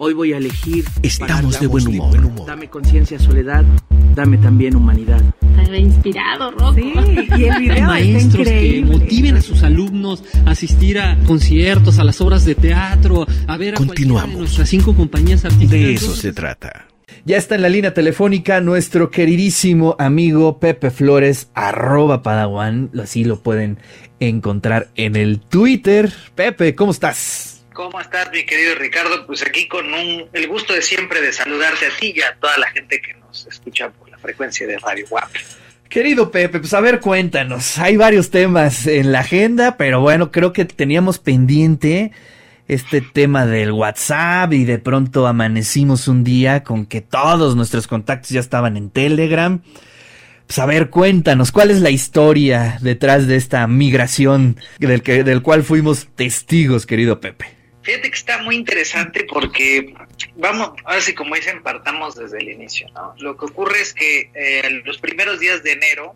Hoy voy a elegir. Estamos de buen humor. Dame conciencia, soledad. Dame también humanidad. Está inspirado, Rocco. Sí, y el video está Maestros que motiven a sus alumnos a asistir a conciertos, a las obras de teatro, a ver a Continuamos. de nuestras cinco compañías artísticas. De eso se trata. Ya está en la línea telefónica nuestro queridísimo amigo Pepe Flores, arroba Padawan, así lo pueden encontrar en el Twitter. Pepe, ¿cómo estás? ¿Cómo estás, mi querido Ricardo? Pues aquí con un, el gusto de siempre de saludarte a ti y a toda la gente que nos escucha por la frecuencia de Radio WAP. Querido Pepe, pues a ver, cuéntanos. Hay varios temas en la agenda, pero bueno, creo que teníamos pendiente este tema del WhatsApp y de pronto amanecimos un día con que todos nuestros contactos ya estaban en Telegram. Pues a ver, cuéntanos, ¿cuál es la historia detrás de esta migración del, que, del cual fuimos testigos, querido Pepe? Fíjate que está muy interesante porque, vamos, ahora sí, como dicen, partamos desde el inicio, ¿no? Lo que ocurre es que eh, los primeros días de enero,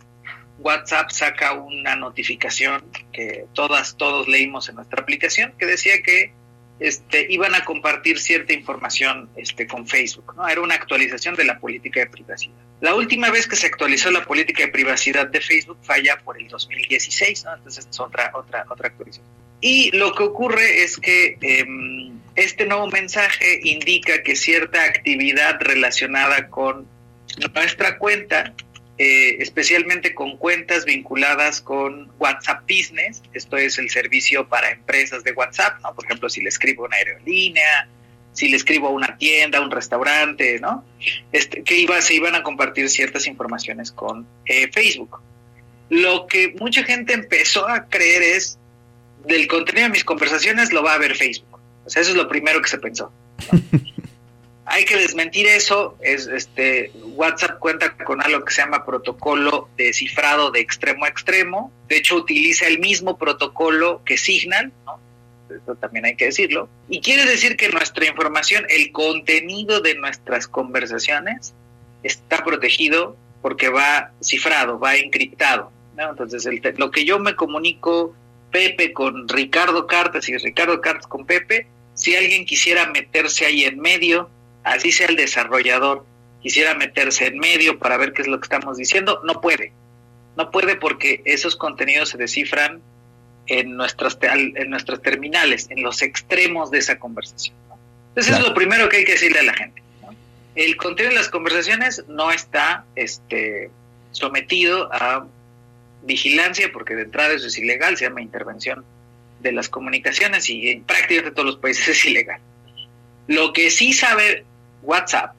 WhatsApp saca una notificación que todas, todos leímos en nuestra aplicación, que decía que este, iban a compartir cierta información este, con Facebook, ¿no? Era una actualización de la política de privacidad. La última vez que se actualizó la política de privacidad de Facebook fue allá por el 2016, ¿no? Entonces es otra, otra, otra actualización. Y lo que ocurre es que eh, este nuevo mensaje indica que cierta actividad relacionada con nuestra cuenta, eh, especialmente con cuentas vinculadas con WhatsApp Business, esto es el servicio para empresas de WhatsApp, ¿no? Por ejemplo, si le escribo a una aerolínea, si le escribo a una tienda, a un restaurante, ¿no? Este, que iba, se iban a compartir ciertas informaciones con eh, Facebook. Lo que mucha gente empezó a creer es, del contenido de mis conversaciones lo va a ver Facebook. O sea, eso es lo primero que se pensó. ¿no? Hay que desmentir eso. Es, este, WhatsApp cuenta con algo que se llama protocolo de cifrado de extremo a extremo. De hecho, utiliza el mismo protocolo que Signal, ¿no? Eso también hay que decirlo. Y quiere decir que nuestra información, el contenido de nuestras conversaciones, está protegido porque va cifrado, va encriptado. ¿no? Entonces, el, lo que yo me comunico Pepe con Ricardo Cartas y Ricardo Cartas con Pepe, si alguien quisiera meterse ahí en medio, así sea el desarrollador, quisiera meterse en medio para ver qué es lo que estamos diciendo, no puede. No puede porque esos contenidos se descifran en nuestras, en nuestras terminales, en los extremos de esa conversación. ¿no? Entonces, claro. es lo primero que hay que decirle a la gente. ¿no? El contenido de las conversaciones no está este, sometido a vigilancia, porque de entrada eso es ilegal, se llama intervención de las comunicaciones y en prácticamente todos los países es ilegal. Lo que sí sabe WhatsApp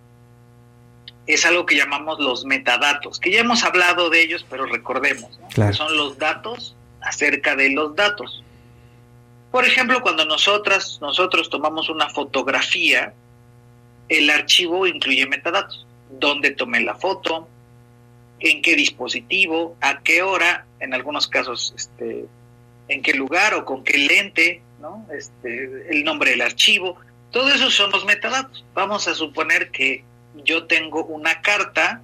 es algo que llamamos los metadatos, que ya hemos hablado de ellos, pero recordemos, ¿no? claro. que son los datos acerca de los datos. Por ejemplo, cuando nosotras, nosotros tomamos una fotografía, el archivo incluye metadatos. ¿Dónde tomé la foto? En qué dispositivo, a qué hora, en algunos casos, este, en qué lugar o con qué lente, ¿no? Este, el nombre del archivo, todo eso son los metadatos. Vamos a suponer que yo tengo una carta,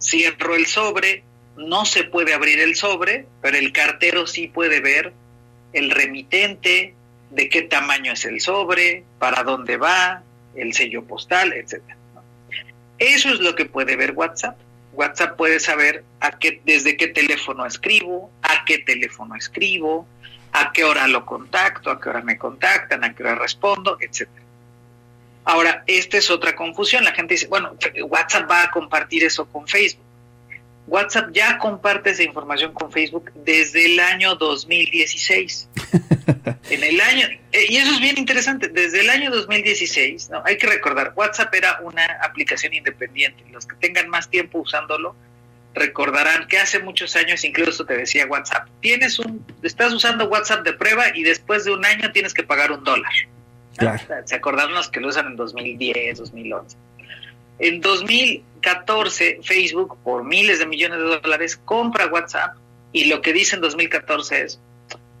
cierro el sobre, no se puede abrir el sobre, pero el cartero sí puede ver el remitente, de qué tamaño es el sobre, para dónde va, el sello postal, etc. Eso es lo que puede ver WhatsApp. WhatsApp puede saber a qué, desde qué teléfono escribo, a qué teléfono escribo, a qué hora lo contacto, a qué hora me contactan, a qué hora respondo, etc. Ahora, esta es otra confusión. La gente dice, bueno, WhatsApp va a compartir eso con Facebook. WhatsApp ya comparte esa información con Facebook desde el año 2016. en el año, eh, y eso es bien interesante, desde el año 2016, ¿no? hay que recordar, WhatsApp era una aplicación independiente. Los que tengan más tiempo usándolo recordarán que hace muchos años incluso te decía WhatsApp, tienes un, estás usando WhatsApp de prueba y después de un año tienes que pagar un dólar. Claro. Se acordaron los que lo usan en 2010, 2011. En 2014, Facebook, por miles de millones de dólares, compra WhatsApp y lo que dice en 2014 es,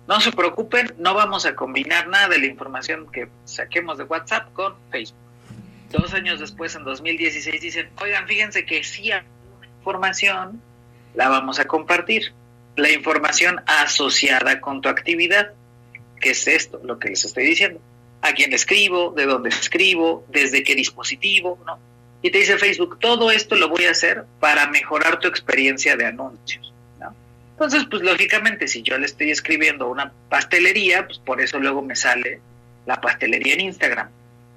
no se preocupen, no vamos a combinar nada de la información que saquemos de WhatsApp con Facebook. Dos años después, en 2016, dicen, oigan, fíjense que sí hay información, la vamos a compartir. La información asociada con tu actividad, que es esto, lo que les estoy diciendo. a quién escribo, de dónde escribo, desde qué dispositivo, ¿no? Y te dice Facebook, todo esto lo voy a hacer para mejorar tu experiencia de anuncios. Entonces, pues lógicamente, si yo le estoy escribiendo una pastelería, pues por eso luego me sale la pastelería en Instagram.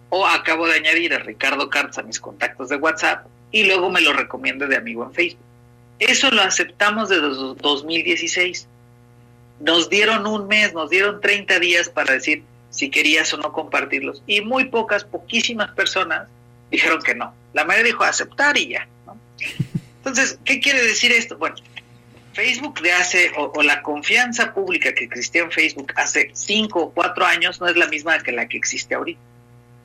O acabo de añadir a Ricardo Carts a mis contactos de WhatsApp y luego me lo recomiendo de amigo en Facebook. Eso lo aceptamos desde 2016. Nos dieron un mes, nos dieron 30 días para decir si querías o no compartirlos. Y muy pocas, poquísimas personas dijeron que no. La mayoría dijo aceptar y ya. Entonces, ¿qué quiere decir esto? Bueno, Facebook de hace, o, la confianza pública que existía en Facebook hace 5 o 4 años no es la misma que la que existe ahorita.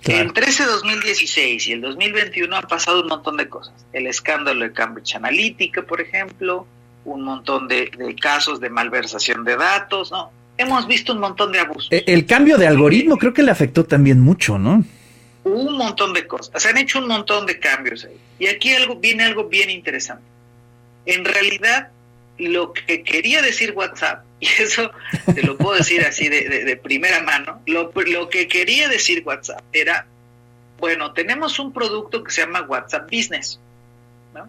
Entre ese 2016 y el 2021 han pasado un montón de cosas. El escándalo de Cambridge Analytica, por ejemplo, un montón de, casos de malversación de datos, ¿no? Hemos visto un montón de abusos. E, el, cambio de algoritmo creo que le afectó también mucho, ¿no? Un montón de cosas. Se han hecho un montón de cambios ahí. Y aquí algo, viene algo bien interesante. En realidad, lo que quería decir WhatsApp, y eso te lo puedo decir así de, primera mano, lo, lo, que quería decir WhatsApp era, bueno, tenemos un producto que se llama WhatsApp Business. ¿no?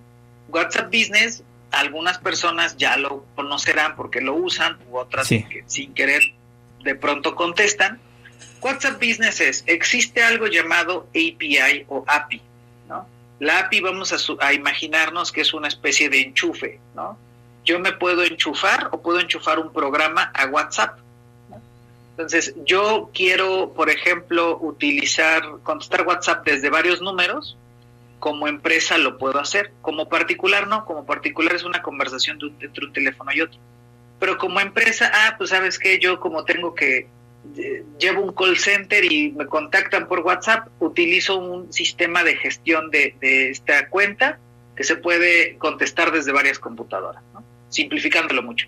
WhatsApp Business, algunas personas ya lo conocerán porque lo usan, u otras que sin querer de pronto contestan. WhatsApp Business es, existe algo llamado API o API, ¿no? La API vamos a, a imaginarnos que es una especie de enchufe, ¿no? Yo me puedo enchufar o puedo enchufar un programa a WhatsApp. Entonces, yo quiero, por ejemplo, utilizar, contestar WhatsApp desde varios números. Como empresa lo puedo hacer. Como particular no. Como particular es una conversación entre un teléfono y otro. Pero como empresa, ah, pues sabes que yo como tengo que eh, llevo un call center y me contactan por WhatsApp, utilizo un sistema de gestión de, de esta cuenta que se puede contestar desde varias computadoras. ¿no? Simplificándolo mucho.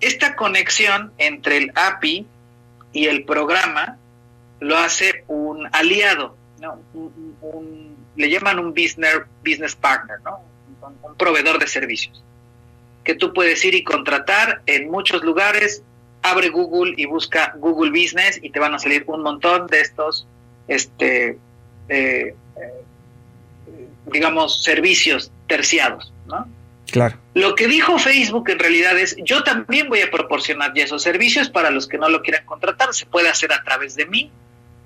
Esta conexión entre el API y el programa lo hace un aliado, le llaman un business, business partner, un, un proveedor de servicios, que tú puedes ir y contratar en muchos lugares, abre Google y busca Google Business y te van a salir un montón de estos, este, eh, eh, digamos, servicios terciados, ¿no? Claro. Lo que dijo Facebook en realidad es, yo también voy a proporcionar ya esos servicios para los que no lo quieran contratar, se puede hacer a través de mí.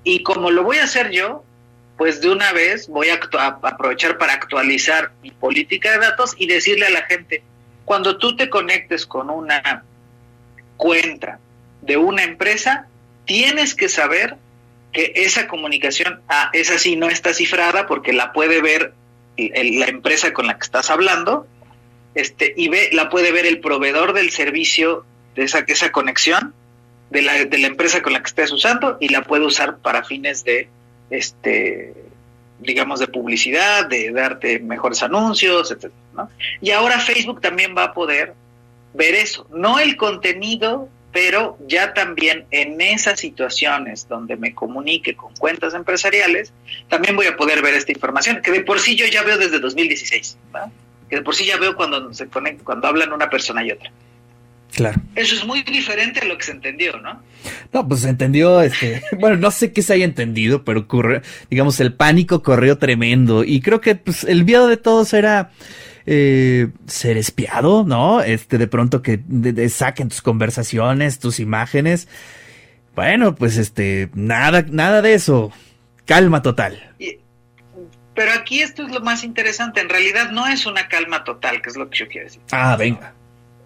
Y como lo voy a hacer yo, pues de una vez voy a, aprovechar para actualizar mi política de datos y decirle a la gente, cuando tú te conectes con una cuenta de una empresa, tienes que saber que esa comunicación, ah, esa sí no está cifrada porque la puede ver la empresa con la que estás hablando este, y ve, la puede ver el proveedor del servicio de esa, esa conexión de la, de la empresa con la que estés usando y la puede usar para fines de, este, digamos, de publicidad, de darte mejores anuncios, etc. Y ahora Facebook también va a poder ver eso, no el contenido, pero ya también en esas situaciones donde me comunique con cuentas empresariales, también voy a poder ver esta información, que de por sí yo ya veo desde 2016. ¿no? Que de por sí ya veo cuando se conecta, cuando hablan una persona y otra. Claro. Eso es muy diferente a lo que se entendió, ¿no? No, pues se entendió, este, bueno, no sé qué se haya entendido, pero ocurre, digamos, el pánico corrió tremendo y creo que pues, el miedo de todos era eh, ser espiado, ¿no? Este, de pronto que saquen tus conversaciones, tus imágenes. Bueno, pues este, nada, nada de eso. Calma total. Pero aquí esto es lo más interesante. En realidad no es una calma total, que es lo que yo quiero decir. Ah, venga.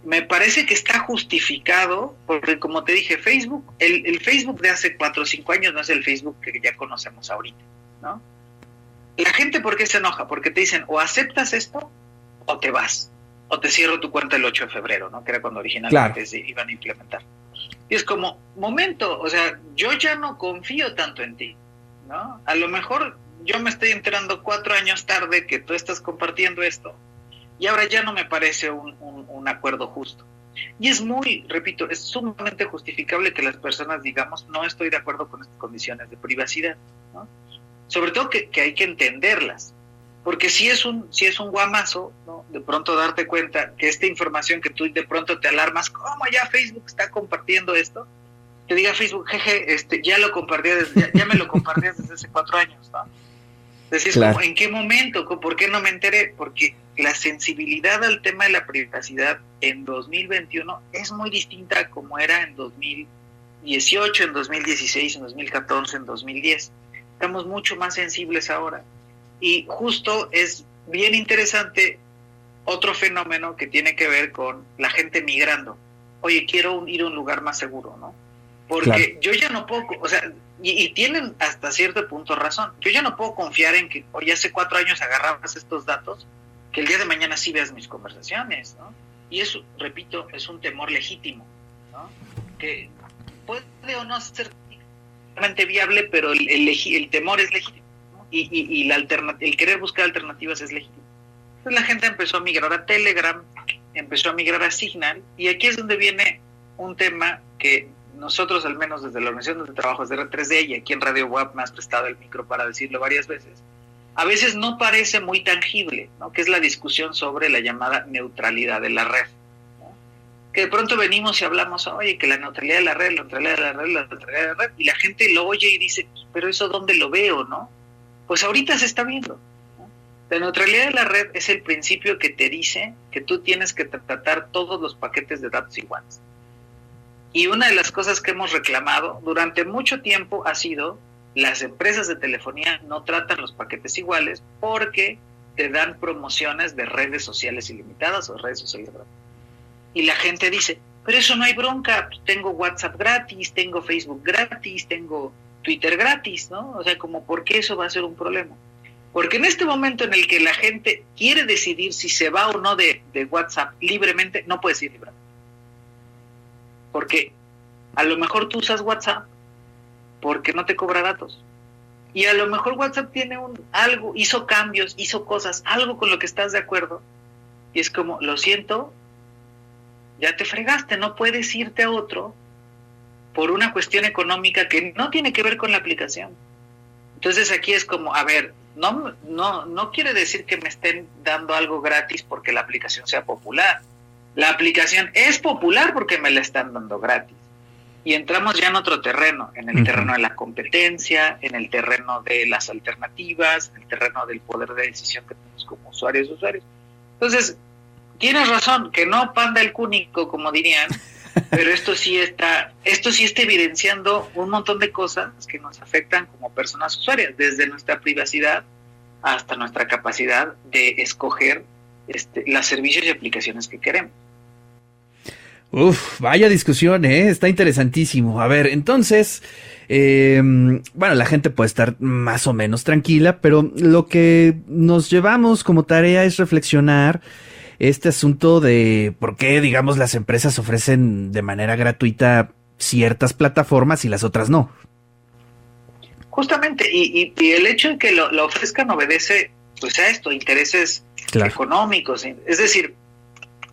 Me parece que está justificado, porque como te dije, Facebook, el, Facebook de hace cuatro o cinco años no es el Facebook que ya conocemos ahorita, ¿no? La gente, ¿por qué se enoja? Porque te dicen, o aceptas esto, o te vas, o te cierro tu cuenta el 8 de febrero, ¿no? Que era cuando originalmente se iban a implementar. Y es como, momento, o sea, yo ya no confío tanto en ti, ¿no? A lo mejor yo me estoy enterando cuatro años tarde que tú estás compartiendo esto y ahora ya no me parece un, acuerdo justo. Y es muy, repito, es sumamente justificable que las personas digamos no estoy de acuerdo con estas condiciones de privacidad, ¿no? Sobre todo que, hay que entenderlas, porque si es un si es un guamazo, ¿no? De pronto darte cuenta que esta información que tú de pronto te alarmas, ¿cómo ya Facebook está compartiendo esto? te diga Facebook, jeje, este, ya lo compartí, ya, me lo compartías desde hace cuatro años, ¿no? Decís, ¿en qué momento? ¿Por qué no me enteré? Porque la sensibilidad al tema de la privacidad en 2021 es muy distinta como era en 2018, en 2016, en 2014, en 2010. Estamos mucho más sensibles ahora. Y justo es bien interesante otro fenómeno que tiene que ver con la gente migrando. Oye, quiero ir a un lugar más seguro, ¿no? Porque yo ya no puedo, o sea, y, tienen hasta cierto punto razón. Yo ya no puedo confiar en que, oye, hace cuatro años agarrabas estos datos, que el día de mañana sí veas mis conversaciones, ¿no? Y eso, repito, es un temor legítimo, ¿no? Que puede o no ser realmente viable, pero el, el, temor es legítimo, ¿no? Y, y, y la el querer buscar alternativas es legítimo. Entonces la gente empezó a migrar a Telegram, empezó a migrar a Signal, y aquí es donde viene un tema que nosotros, al menos desde la Organización de Trabajos de R3D y aquí en Radio Web me has prestado el micro para decirlo varias veces, a veces no parece muy tangible, ¿no? que es la discusión sobre la llamada neutralidad de la red. Que de pronto venimos y hablamos, oye, que la neutralidad de la red, la neutralidad de la red, la neutralidad de la red, y la gente lo oye y dice, pero eso dónde lo veo, ¿no? Pues ahorita se está viendo. La neutralidad de la red es el principio que te dice que tú tienes que tratar todos los paquetes de datos iguales. Y una de las cosas que hemos reclamado durante mucho tiempo ha sido las empresas de telefonía no tratan los paquetes iguales porque te dan promociones de redes sociales ilimitadas o redes sociales gratis. Y la gente dice, pero eso no hay bronca, tengo WhatsApp gratis, tengo Facebook gratis, tengo Twitter gratis, ¿no? O sea, como, ¿por qué eso va a ser un problema? Porque en este momento en el que la gente quiere decidir si se va o no de, de WhatsApp libremente, no puede ir libremente. Porque a lo mejor tú usas WhatsApp porque no te cobra datos. Y a lo mejor WhatsApp tiene un algo, hizo cambios, hizo cosas, algo con lo que estás de acuerdo. Y es como, lo siento, ya te fregaste, no puedes irte a otro por una cuestión económica que no tiene que ver con la aplicación. Entonces aquí es como, a ver, no, no, no quiere decir que me estén dando algo gratis porque la aplicación sea popular. La aplicación es popular porque me la están dando gratis. Y entramos ya en otro terreno, en el terreno de la competencia, en el terreno de las alternativas, en el terreno del poder de decisión que tenemos como usuarios y usuarios. Entonces, tienes razón, que no panda el cúnico, como dirían, pero esto sí está, esto sí está evidenciando un montón de cosas que nos afectan como personas usuarias, desde nuestra privacidad hasta nuestra capacidad de escoger este, los servicios y aplicaciones que queremos. Uf, vaya discusión, ¿eh? Está interesantísimo. A ver, entonces, eh, bueno, la gente puede estar más o menos tranquila, pero lo que nos llevamos como tarea es reflexionar este asunto de por qué, digamos, las empresas ofrecen de manera gratuita ciertas plataformas y las otras no. Justamente, y, el hecho de que lo, ofrezcan obedece pues a esto, intereses económicos. Es decir,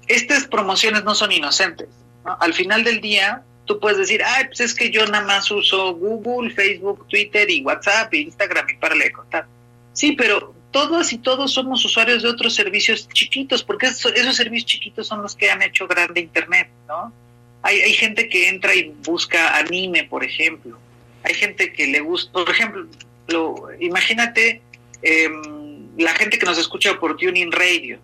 estas promociones no son inocentes. Al final del día, tú puedes decir, ay, pues es que yo nada más uso Google, Facebook, Twitter y WhatsApp, Instagram y para de contar. Sí, pero todas y todos somos usuarios de otros servicios chiquitos, porque esos, servicios chiquitos son los que han hecho grande Internet, ¿no? Hay, hay gente que entra y busca anime, por ejemplo. Hay gente que le gusta, por ejemplo, lo, imagínate em, la gente que nos escucha por Tuning Radio,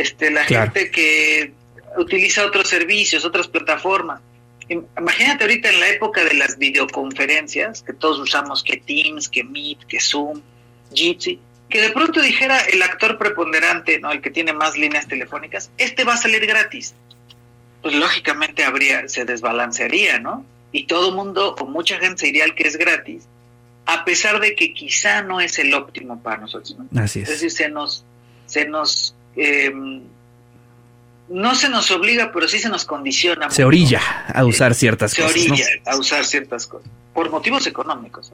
este, la gente que utiliza otros servicios, otras plataformas. Imagínate ahorita en la época de las videoconferencias, que todos usamos que Teams, que Meet, que Zoom, Jitsi, que de pronto dijera el actor preponderante, ¿no? el que tiene más líneas telefónicas, este va a salir gratis. Pues lógicamente habría, se desbalancearía, ¿no? Y todo mundo o mucha gente se iría al que es gratis, a pesar de que quizá no es el óptimo para nosotros. Así es. Es decir, se nos, se nos eh, no se nos obliga, pero sí se nos condiciona. Se orilla a usar ciertas cosas. Se orilla a usar ciertas cosas, por motivos económicos.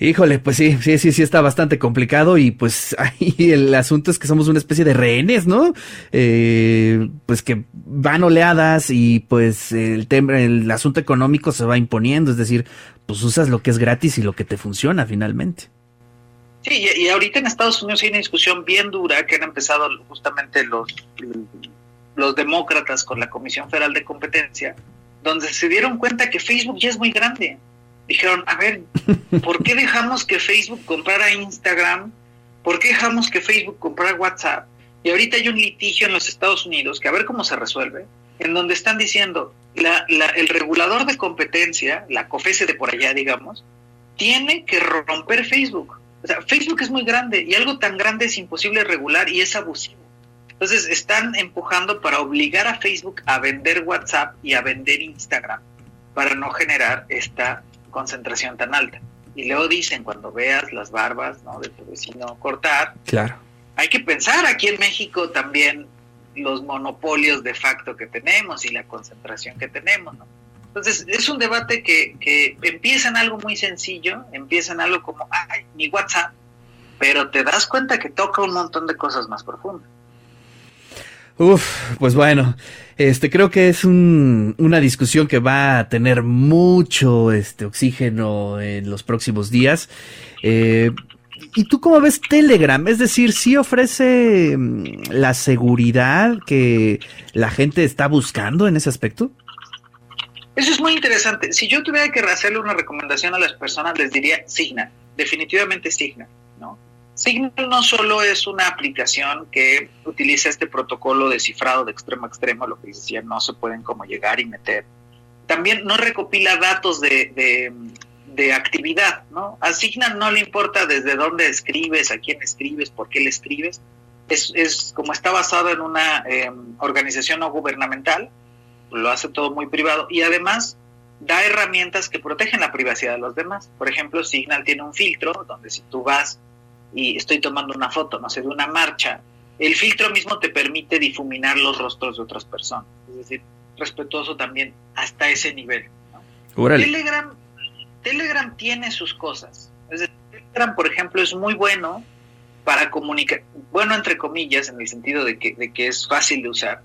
Híjole, pues sí, sí, sí, sí está bastante complicado y pues ahí el asunto es que somos una especie de rehenes, ¿no? Eh, pues que van oleadas y pues el tema, el asunto económico se va imponiendo, es decir, pues usas lo que es gratis y lo que te funciona finalmente. Sí, y, ahorita en Estados Unidos hay una discusión bien dura que han empezado justamente los, los demócratas con la Comisión Federal de Competencia, donde se dieron cuenta que Facebook ya es muy grande. Dijeron, a ver, ¿por qué dejamos que Facebook comprara Instagram? ¿Por qué dejamos que Facebook comprara WhatsApp? Y ahorita hay un litigio en los Estados Unidos, que a ver cómo se resuelve, en donde están diciendo, la, el regulador de competencia, la COFESE de por allá, digamos, tiene que romper Facebook. O sea, Facebook es muy grande y algo tan grande es imposible regular y es abusivo. Entonces están empujando para obligar a Facebook a vender WhatsApp y a vender Instagram para no generar esta concentración tan alta. Y luego dicen, cuando veas las barbas ¿no? de tu vecino cortar, claro. hay que pensar aquí en México también los monopolios de facto que tenemos y la concentración que tenemos. ¿no? Entonces, es un debate que, empieza en algo muy sencillo, empieza en algo como, ay, mi WhatsApp, pero te das cuenta que toca un montón de cosas más profundas. Uf, pues bueno, este creo que es un, una discusión que va a tener mucho este oxígeno en los próximos días. Eh, ¿Y tú cómo ves Telegram? Es decir, ¿sí ofrece mm, la seguridad que la gente está buscando en ese aspecto? Eso es muy interesante. Si yo tuviera que hacerle una recomendación a las personas, les diría Signal, definitivamente Signal, ¿no? Signal no solo es una aplicación que utiliza este protocolo de cifrado de extremo a extremo, lo que decía, no se pueden como llegar y meter. También no recopila datos de, de, actividad, ¿no? A Signal no le importa desde dónde escribes, a quién escribes, por qué le escribes. Es, es como está basado en una em, organización no gubernamental, lo hace todo muy privado y además da herramientas que protegen la privacidad de los demás. Por ejemplo, Signal tiene un filtro donde si tú vas y estoy tomando una foto, no sé, de una marcha, el filtro mismo te permite difuminar los rostros de otras personas. Es decir, respetuoso también hasta ese nivel. Telegram, Telegram tiene sus cosas. Telegram, por ejemplo, es muy bueno para comunicar, bueno entre comillas, en el sentido de que, de que es fácil de usar,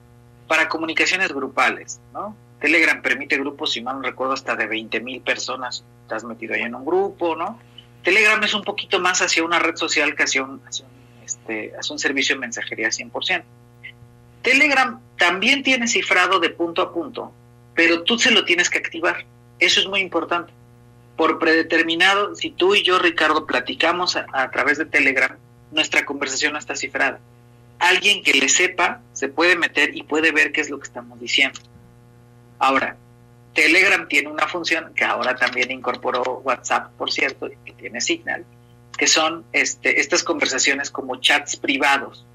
para comunicaciones grupales, ¿no? Telegram permite grupos, si mal no recuerdo, hasta de 20 mil personas. Estás metido ahí en un grupo, ¿no? Telegram es un poquito más hacia una red social que hacia un, este, un servicio de mensajería 100%. Telegram también tiene cifrado de punto a punto, pero tú se lo tienes que activar. Eso es muy importante. Por predeterminado, si tú y yo, Ricardo, platicamos a través de Telegram, nuestra conversación no está cifrada alguien que le sepa se puede meter y puede ver qué es lo que estamos diciendo. Ahora, Telegram tiene una función que ahora también incorporó WhatsApp, por cierto, que tiene Signal, que son este, estas conversaciones como chats privados.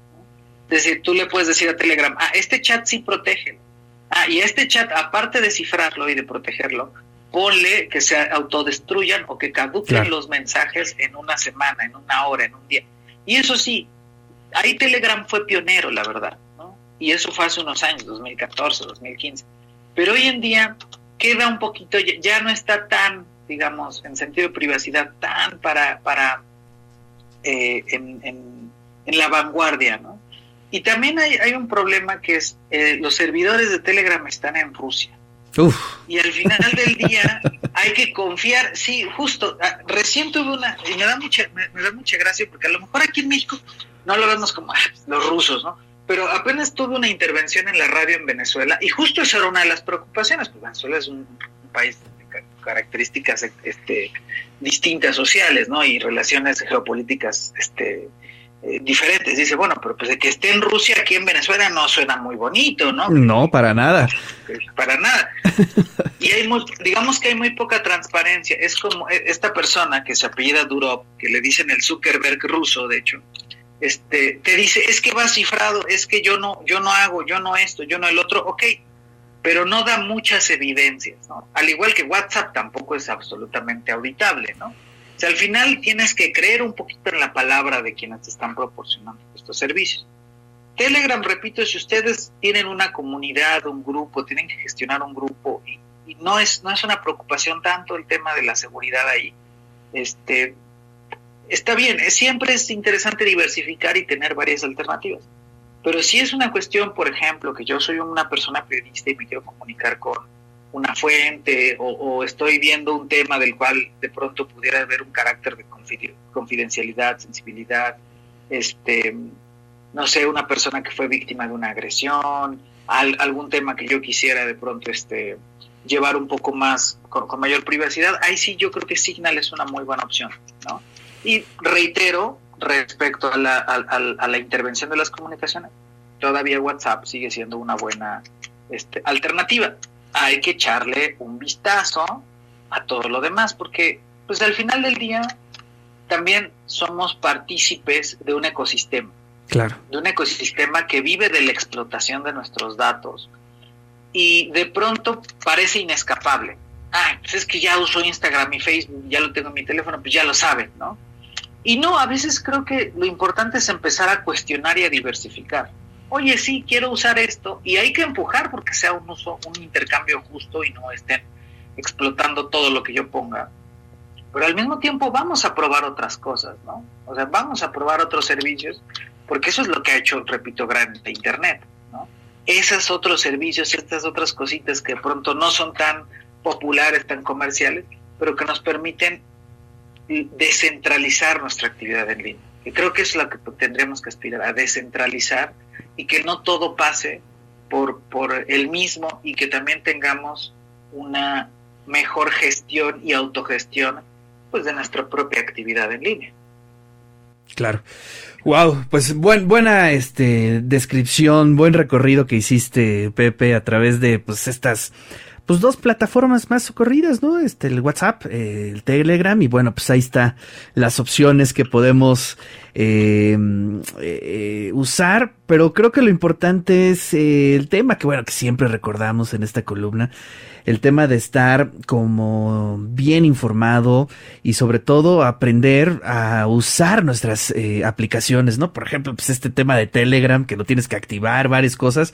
Es decir, tú le puedes decir a Telegram, ah, este chat sí protege. Ah, y este chat, aparte de cifrarlo y de protegerlo, ponle que se autodestruyan o que caduquen los mensajes en una semana, en una hora, en un día. Y eso sí, ahí Telegram fue pionero, la verdad, ¿no? Y eso fue hace unos años, 2014, 2015. Pero hoy en día queda un poquito, ya no está tan, digamos, en sentido de privacidad, tan para, para eh, en, en, la vanguardia, ¿no? Y también hay, hay un problema que es, eh, los servidores de Telegram están en Rusia. Uf. Y al final del día hay que confiar, sí, justo, ah, recién tuve una, y me da mucha, me da mucha gracia porque a lo mejor aquí en México no lo vemos como ah, los rusos, ¿no? Pero apenas tuve una intervención en la radio en Venezuela y justo esa era una de las preocupaciones, pues Venezuela es un, país de características este, distintas sociales, ¿no? Y relaciones geopolíticas este, eh, diferentes. Dice, bueno, pero pues de que esté en Rusia aquí en Venezuela no suena muy bonito, ¿no? No, para nada. Para nada. y hay muy, digamos que hay muy poca transparencia. Es como e, esta persona que se apellida Durov, que le dicen el Zuckerberg ruso, de hecho, este, te dice, es que va cifrado, es que yo no, yo no hago, yo no esto, yo no el otro, ok, pero no da muchas evidencias, ¿no? Al igual que WhatsApp tampoco es absolutamente auditable, ¿no? O sea, al final tienes que creer un poquito en la palabra de quienes te están proporcionando estos servicios. Telegram, repito, si ustedes tienen una comunidad, un grupo, tienen que gestionar un grupo y, y no es no es una preocupación tanto el tema de la seguridad ahí. Este, está bien, siempre es interesante diversificar y tener varias alternativas. Pero si es una cuestión, por ejemplo, que yo soy una persona periodista y me quiero comunicar con una fuente o, estoy viendo un tema del cual de pronto pudiera haber un carácter de confidencialidad, sensibilidad, este, no sé, una persona que fue víctima de una agresión, algún tema que yo quisiera de pronto este, llevar un poco más, con, mayor privacidad, ahí sí yo creo que Signal es una muy buena opción, ¿no? Y reitero, respecto a la, a, la intervención de las comunicaciones, todavía WhatsApp sigue siendo una buena este, alternativa. Hay que echarle un vistazo a todo lo demás, porque pues al final del día también somos partícipes de un ecosistema. Claro. De un ecosistema que vive de la explotación de nuestros datos y de pronto parece inescapable. Ah, pues es que ya uso Instagram y Facebook, ya lo tengo en mi teléfono, pues ya lo saben, ¿no? Y no, a veces creo que lo importante es empezar a cuestionar y a diversificar. Oye, sí, quiero usar esto y hay que empujar porque sea un uso, un intercambio justo y no estén explotando todo lo que yo ponga. Pero al mismo tiempo vamos a probar otras cosas, ¿no? O sea, vamos a probar otros servicios porque eso es lo que ha hecho, repito, grande Internet, ¿no? Esos otros servicios, estas otras cositas que de pronto no son tan populares, tan comerciales, pero que nos permiten descentralizar nuestra actividad en línea. Y creo que es lo que tendríamos que aspirar, a descentralizar y que no todo pase por, por el mismo y que también tengamos una mejor gestión y autogestión pues de nuestra propia actividad en línea. Claro. Wow, pues buen, buena este descripción, buen recorrido que hiciste, Pepe, a través de pues estas pues dos plataformas más socorridas, ¿no? Este, el WhatsApp, eh, el Telegram, y bueno, pues ahí está las opciones que podemos em, eh, usar, pero creo que lo importante es eh, el tema que bueno, que siempre recordamos en esta columna, el tema de estar como bien informado y sobre todo aprender a usar nuestras aplicaciones, ¿no? Por ejemplo, pues este tema de Telegram, que lo tienes que activar, varias cosas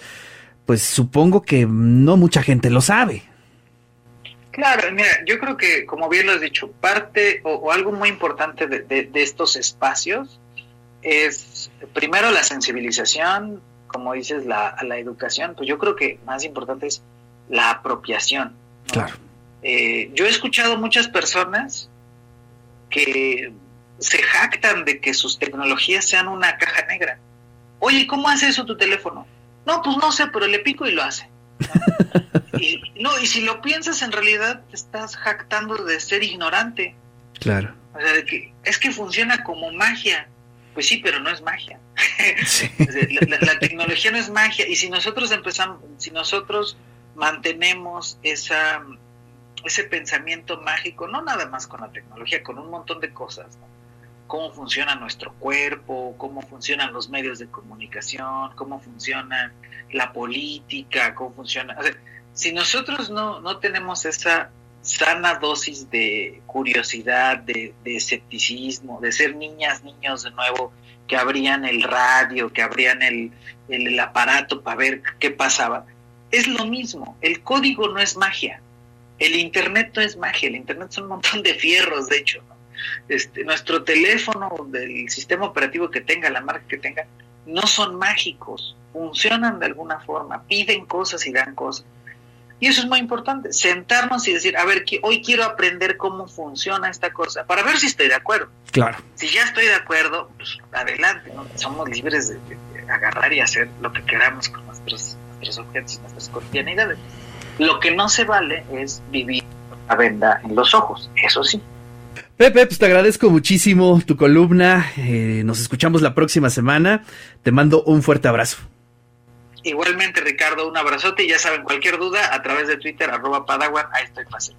pues supongo que no mucha gente lo sabe. Claro, mira, yo creo que, como bien lo has dicho, parte o, algo muy importante de, estos espacios es, primero, la sensibilización, como dices, la, la educación, pues yo creo que más importante es la apropiación. Claro. Eh, yo he escuchado muchas personas que se jactan de que sus tecnologías sean una caja negra. Oye, ¿cómo hace eso tu teléfono? No, pues no sé, pero le pico y lo hace. y, no, y si lo piensas, en realidad te estás jactando de ser ignorante. Claro. O sea, de que es que funciona como magia. Pues sí, pero no es magia. la, tecnología no es magia. Y si nosotros empezamos, si nosotros mantenemos esa, ese pensamiento mágico, no nada más con la tecnología, con un montón de cosas, ¿no? Cómo funciona nuestro cuerpo, cómo funcionan los medios de comunicación, cómo funciona la política, cómo funciona... si nosotros no, no tenemos esa sana dosis de curiosidad, de, escepticismo, de ser niñas, niños de nuevo, que abrían el radio, que abrían el, el aparato para ver qué pasaba, es lo mismo. El código no es magia. El Internet no es magia. El Internet son un montón de fierros, de hecho. ¿no? Este, nuestro teléfono, del sistema operativo que tenga, la marca que tenga, no son mágicos, funcionan de alguna forma, piden cosas y dan cosas. Y eso es muy importante, sentarnos y decir, a ver, hoy quiero aprender cómo funciona esta cosa, para ver si estoy de acuerdo. Claro. Si ya estoy de acuerdo, pues adelante, somos libres de, agarrar y hacer lo que queramos con nuestros, nuestros objetos, nuestras cotidianidades. Lo que no se vale es vivir a venda en los ojos, eso sí. Pepe, pues te agradezco muchísimo tu columna. Eh, nos escuchamos la próxima semana. Te mando un fuerte abrazo. Igualmente, Ricardo, un abrazote y ya saben, cualquier duda a través de Twitter, arroba Padawan, ahí estoy fácil.